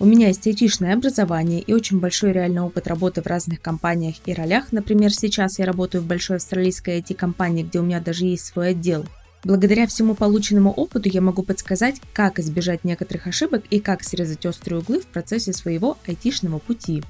У меня есть айтишное образование и очень большой реальный опыт работы в разных компаниях и ролях. Например, сейчас я работаю в большой австралийской IT-компании, где у меня даже есть свой отдел. Благодаря всему полученному опыту я могу подсказать, как избежать некоторых ошибок и как срезать острые углы в процессе своего айтишного пути.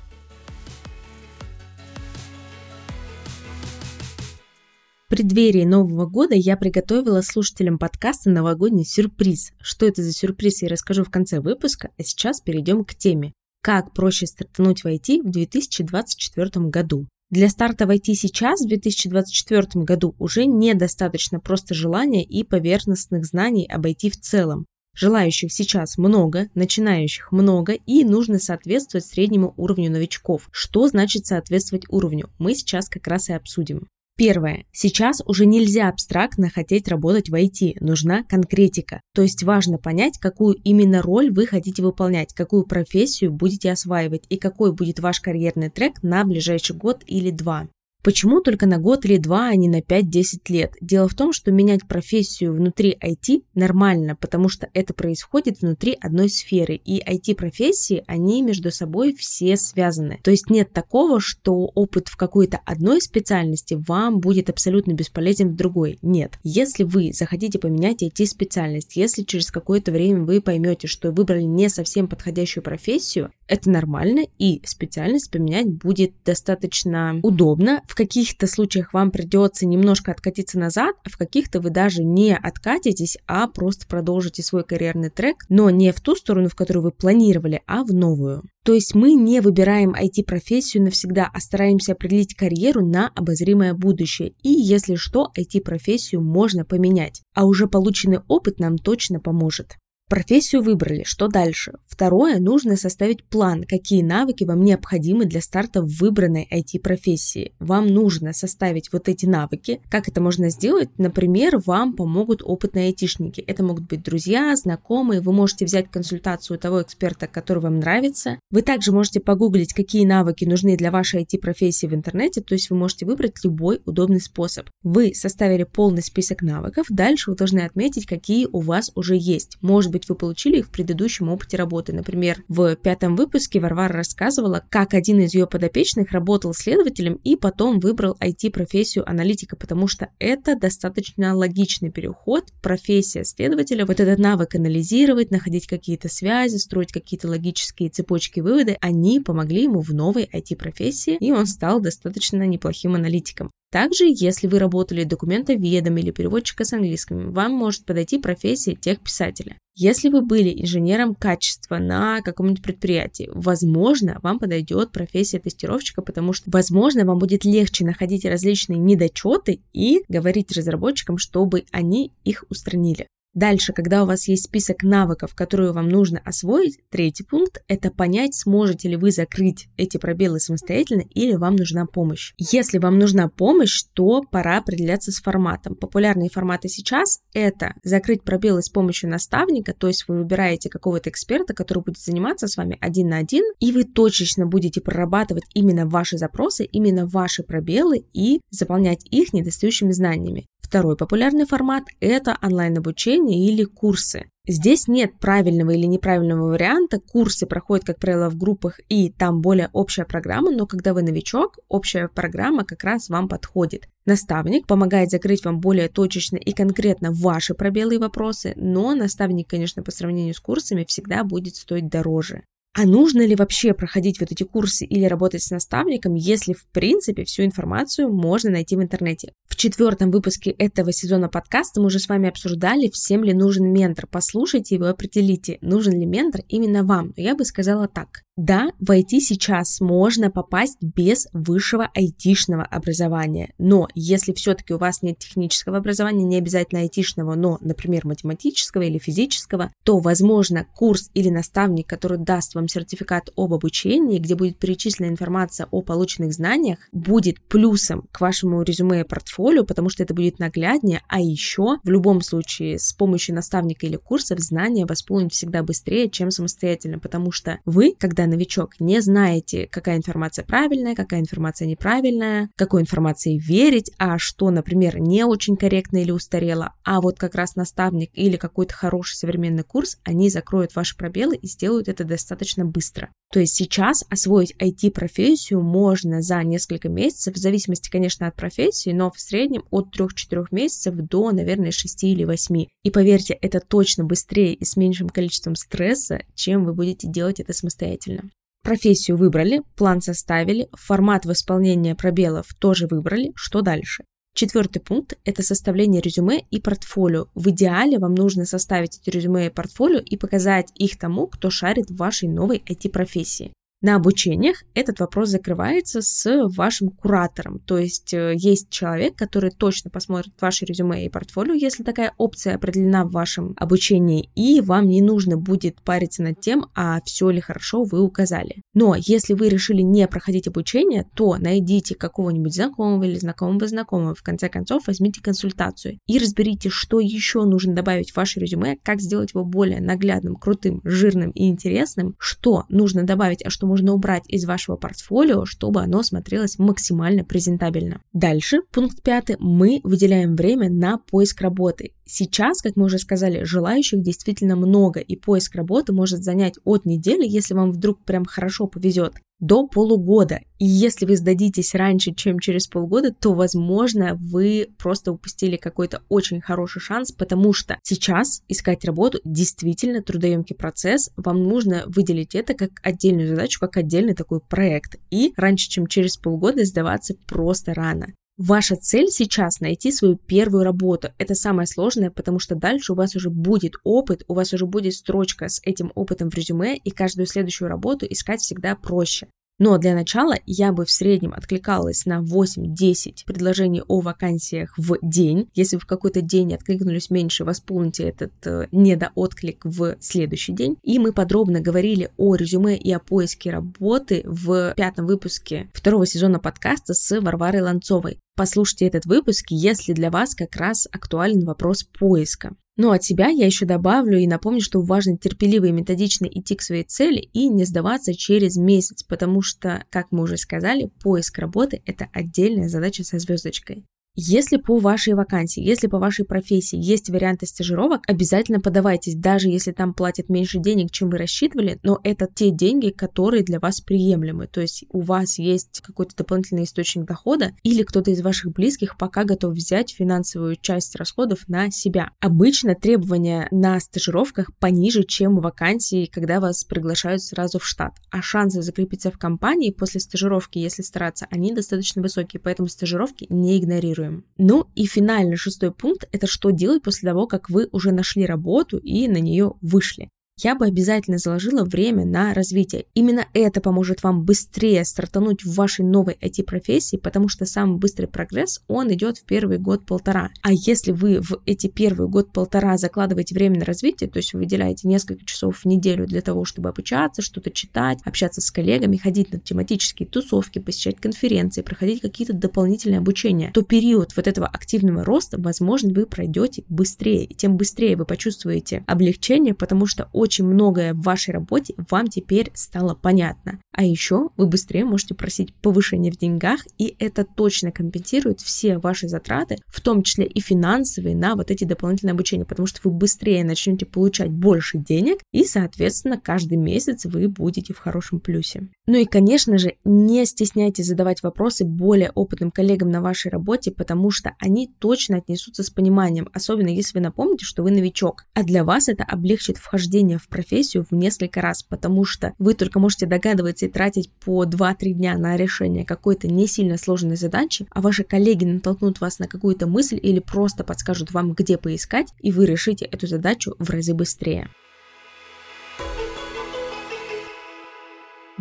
Преддверии Нового года я приготовила слушателям подкаста новогодний сюрприз. Что это за сюрприз, я расскажу в конце выпуска, а сейчас перейдем к теме. Как проще стартануть в IT в 2024 году? Для старта в IT сейчас, в 2024 году, уже недостаточно просто желания и поверхностных знаний об IT в целом. Желающих сейчас много, начинающих много, и нужно соответствовать среднему уровню новичков. Что значит соответствовать уровню? Мы сейчас как раз и обсудим. Первое. Сейчас уже нельзя абстрактно хотеть работать в IT, нужна конкретика. То есть важно понять, какую именно роль вы хотите выполнять, какую профессию будете осваивать и какой будет ваш карьерный трек на ближайший год или два. Почему только на год или два, а не на 5-10 лет? Дело в том, что менять профессию внутри IT нормально, потому что это происходит внутри одной сферы, и IT-профессии, они между собой все связаны. То есть нет такого, что опыт в какой-то одной специальности вам будет абсолютно бесполезен в другой. Нет. Если вы захотите поменять IT-специальность, если через какое-то время вы поймете, что выбрали не совсем подходящую профессию, это нормально, и специальность поменять будет достаточно удобно. В каких-то случаях вам придется немножко откатиться назад, а в каких-то вы даже не откатитесь, а просто продолжите свой карьерный трек, но не в ту сторону, в которую вы планировали, а в новую. То есть мы не выбираем IT-профессию навсегда, а стараемся определить карьеру на обозримое будущее. И если что, IT-профессию можно поменять. А уже полученный опыт нам точно поможет. Профессию выбрали, что дальше? Второе, нужно составить план, какие навыки вам необходимы для старта в выбранной IT-профессии. Вам нужно составить вот эти навыки. Как это можно сделать? Например, вам помогут опытные айтишники. Это могут быть друзья, знакомые. Вы можете взять консультацию того эксперта, который вам нравится. Вы также можете погуглить, какие навыки нужны для вашей IT-профессии в интернете, то есть вы можете выбрать любой удобный способ. Вы составили полный список навыков, дальше вы должны отметить, какие у вас уже есть. Может быть, быть, вы получили их в предыдущем опыте работы. Например, в пятом выпуске Варвара рассказывала, как один из ее подопечных работал следователем и потом выбрал IT-профессию аналитика, потому что это достаточно логичный переход. Профессия следователя, вот этот навык анализировать, находить какие-то связи, строить какие-то логические цепочки выводы, они помогли ему в новой IT-профессии, и он стал достаточно неплохим аналитиком. Также, если вы работали документоведом или переводчика с английским, вам может подойти профессия техписателя. Если вы были инженером качества на каком-нибудь предприятии, возможно, вам подойдет профессия тестировщика, потому что, возможно, вам будет легче находить различные недочеты и говорить разработчикам, чтобы они их устранили. Дальше, когда у вас есть список навыков, которые вам нужно освоить, третий пункт – это понять, сможете ли вы закрыть эти пробелы самостоятельно или вам нужна помощь. Если вам нужна помощь, то пора определяться с форматом. Популярные форматы сейчас – это закрыть пробелы с помощью наставника, то есть вы выбираете какого-то эксперта, который будет заниматься с вами один на один, и вы точечно будете прорабатывать именно ваши запросы, именно ваши пробелы и заполнять их недостающими знаниями. Второй популярный формат – это онлайн-обучение или курсы. Здесь нет правильного или неправильного варианта. Курсы проходят, как правило, в группах, и там более общая программа, но когда вы новичок, общая программа как раз вам подходит. Наставник помогает закрыть вам более точечно и конкретно ваши пробелы и вопросы, но наставник, конечно, по сравнению с курсами всегда будет стоить дороже. А нужно ли вообще проходить вот эти курсы или работать с наставником, если в принципе всю информацию можно найти в интернете? В четвертом выпуске этого сезона подкаста мы уже с вами обсуждали, всем ли нужен ментор. Послушайте его и определите, нужен ли ментор именно вам. Я бы сказала так. Да, в IT сейчас можно попасть без высшего айтишного образования, но если все-таки у вас нет технического образования, не обязательно айтишного, но, например, математического или физического, то, возможно, курс или наставник, который даст вам сертификат об обучении, где будет перечислена информация о полученных знаниях, будет плюсом к вашему резюме и портфолио, потому что это будет нагляднее, а еще в любом случае с помощью наставника или курсов знания восполнить всегда быстрее, чем самостоятельно, потому что вы, когда новичок, не знаете, какая информация правильная, какая информация неправильная, какой информации верить, а что, например, не очень корректно или устарело, а вот как раз наставник или какой-то хороший современный курс, они закроют ваши пробелы и сделают это достаточно быстро. То есть сейчас освоить IT-профессию можно за несколько месяцев, в зависимости, конечно, от профессии, но в среднем от 3-4 месяцев до, наверное, 6 или 8. И поверьте, это точно быстрее и с меньшим количеством стресса, чем вы будете делать это самостоятельно. Профессию выбрали, план составили, формат восполнения пробелов тоже выбрали, что дальше? Четвертый пункт – это составление резюме и портфолио. В идеале вам нужно составить эти резюме и портфолио и показать их тому, кто шарит в вашей новой IT-профессии. На обучениях этот вопрос закрывается с вашим куратором, то есть э, есть человек, который точно посмотрит ваше резюме и портфолио, если такая опция определена в вашем обучении, и вам не нужно будет париться над тем, а все ли хорошо вы указали. Но если вы решили не проходить обучение, то найдите какого-нибудь знакомого или знакомого знакомого, в конце концов возьмите консультацию и разберите, что еще нужно добавить в ваше резюме, как сделать его более наглядным, крутым, жирным и интересным, что нужно добавить, а что можно убрать из вашего портфолио, чтобы оно смотрелось максимально презентабельно. Дальше, пункт пятый, мы выделяем время на поиск работы. Сейчас, как мы уже сказали, желающих действительно много, и поиск работы может занять от недели, если вам вдруг прям хорошо повезет, до полугода. И если вы сдадитесь раньше, чем через полгода, то, возможно, вы просто упустили какой-то очень хороший шанс, потому что сейчас искать работу действительно трудоемкий процесс. Вам нужно выделить это как отдельную задачу, как отдельный такой проект. И раньше, чем через полгода, сдаваться просто рано. Ваша цель сейчас найти свою первую работу. Это самое сложное, потому что дальше у вас уже будет опыт, у вас уже будет строчка с этим опытом в резюме, и каждую следующую работу искать всегда проще. Но для начала я бы в среднем откликалась на 8-10 предложений о вакансиях в день. Если в какой-то день откликнулись меньше, восполните этот э, недоотклик в следующий день. И мы подробно говорили о резюме и о поиске работы в пятом выпуске второго сезона подкаста с Варварой Ланцовой. Послушайте этот выпуск, если для вас как раз актуален вопрос поиска. Ну, от себя я еще добавлю и напомню, что важно терпеливо и методично идти к своей цели и не сдаваться через месяц, потому что, как мы уже сказали, поиск работы – это отдельная задача со звездочкой. Если по вашей вакансии, если по вашей профессии есть варианты стажировок, обязательно подавайтесь, даже если там платят меньше денег, чем вы рассчитывали, но это те деньги, которые для вас приемлемы. То есть у вас есть какой-то дополнительный источник дохода или кто-то из ваших близких пока готов взять финансовую часть расходов на себя. Обычно требования на стажировках пониже, чем у вакансий, когда вас приглашают сразу в штат. А шансы закрепиться в компании после стажировки, если стараться, они достаточно высокие, поэтому стажировки не игнорируйте планируем. Ну и финальный шестой пункт – это что делать после того, как вы уже нашли работу и на нее вышли я бы обязательно заложила время на развитие. Именно это поможет вам быстрее стартануть в вашей новой IT-профессии, потому что самый быстрый прогресс, он идет в первый год-полтора. А если вы в эти первые год-полтора закладываете время на развитие, то есть вы выделяете несколько часов в неделю для того, чтобы обучаться, что-то читать, общаться с коллегами, ходить на тематические тусовки, посещать конференции, проходить какие-то дополнительные обучения, то период вот этого активного роста, возможно, вы пройдете быстрее. И тем быстрее вы почувствуете облегчение, потому что очень очень многое в вашей работе вам теперь стало понятно. А еще вы быстрее можете просить повышения в деньгах, и это точно компенсирует все ваши затраты, в том числе и финансовые, на вот эти дополнительные обучения, потому что вы быстрее начнете получать больше денег, и, соответственно, каждый месяц вы будете в хорошем плюсе. Ну и, конечно же, не стесняйтесь задавать вопросы более опытным коллегам на вашей работе, потому что они точно отнесутся с пониманием, особенно если вы напомните, что вы новичок. А для вас это облегчит вхождение в профессию в несколько раз, потому что вы только можете догадываться и тратить по 2-3 дня на решение какой-то не сильно сложной задачи, а ваши коллеги натолкнут вас на какую-то мысль или просто подскажут вам, где поискать, и вы решите эту задачу в разы быстрее.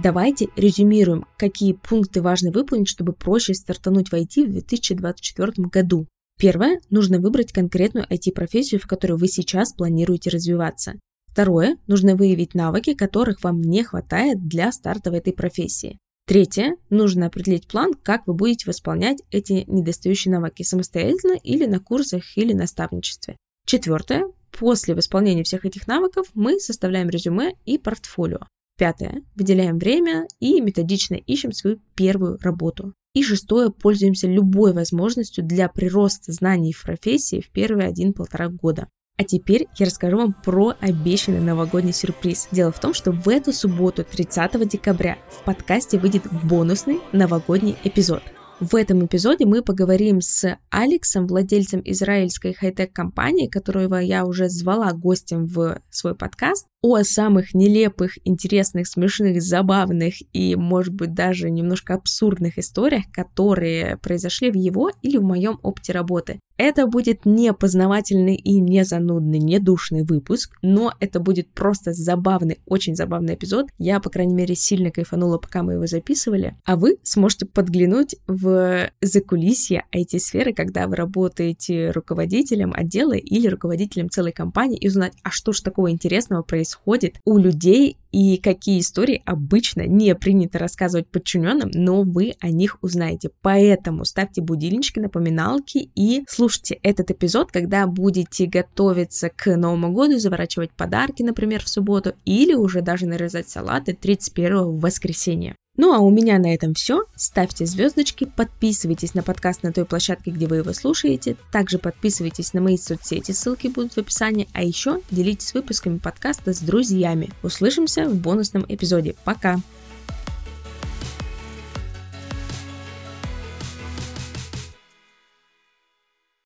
Давайте резюмируем, какие пункты важно выполнить, чтобы проще стартануть в IT в 2024 году. Первое. Нужно выбрать конкретную IT-профессию, в которой вы сейчас планируете развиваться. Второе. Нужно выявить навыки, которых вам не хватает для старта в этой профессии. Третье. Нужно определить план, как вы будете восполнять эти недостающие навыки самостоятельно или на курсах или наставничестве. Четвертое. После восполнения всех этих навыков мы составляем резюме и портфолио. Пятое. Выделяем время и методично ищем свою первую работу. И шестое. Пользуемся любой возможностью для прироста знаний в профессии в первые один-полтора года. А теперь я расскажу вам про обещанный новогодний сюрприз. Дело в том, что в эту субботу, 30 декабря, в подкасте выйдет бонусный новогодний эпизод – в этом эпизоде мы поговорим с Алексом, владельцем израильской хай-тек компании, которого я уже звала гостем в свой подкаст, о самых нелепых, интересных, смешных, забавных и, может быть, даже немножко абсурдных историях, которые произошли в его или в моем опыте работы. Это будет не познавательный и не занудный, не душный выпуск, но это будет просто забавный, очень забавный эпизод. Я, по крайней мере, сильно кайфанула, пока мы его записывали. А вы сможете подглянуть в закулисье IT-сферы, когда вы работаете руководителем отдела или руководителем целой компании и узнать, а что же такого интересного происходит у людей и какие истории обычно не принято рассказывать подчиненным, но вы о них узнаете. Поэтому ставьте будильнички, напоминалки и слушайте этот эпизод, когда будете готовиться к Новому году, заворачивать подарки, например, в субботу, или уже даже нарезать салаты 31 в воскресенье. Ну а у меня на этом все. Ставьте звездочки, подписывайтесь на подкаст на той площадке, где вы его слушаете. Также подписывайтесь на мои соцсети, ссылки будут в описании. А еще делитесь выпусками подкаста с друзьями. Услышимся в бонусном эпизоде. Пока!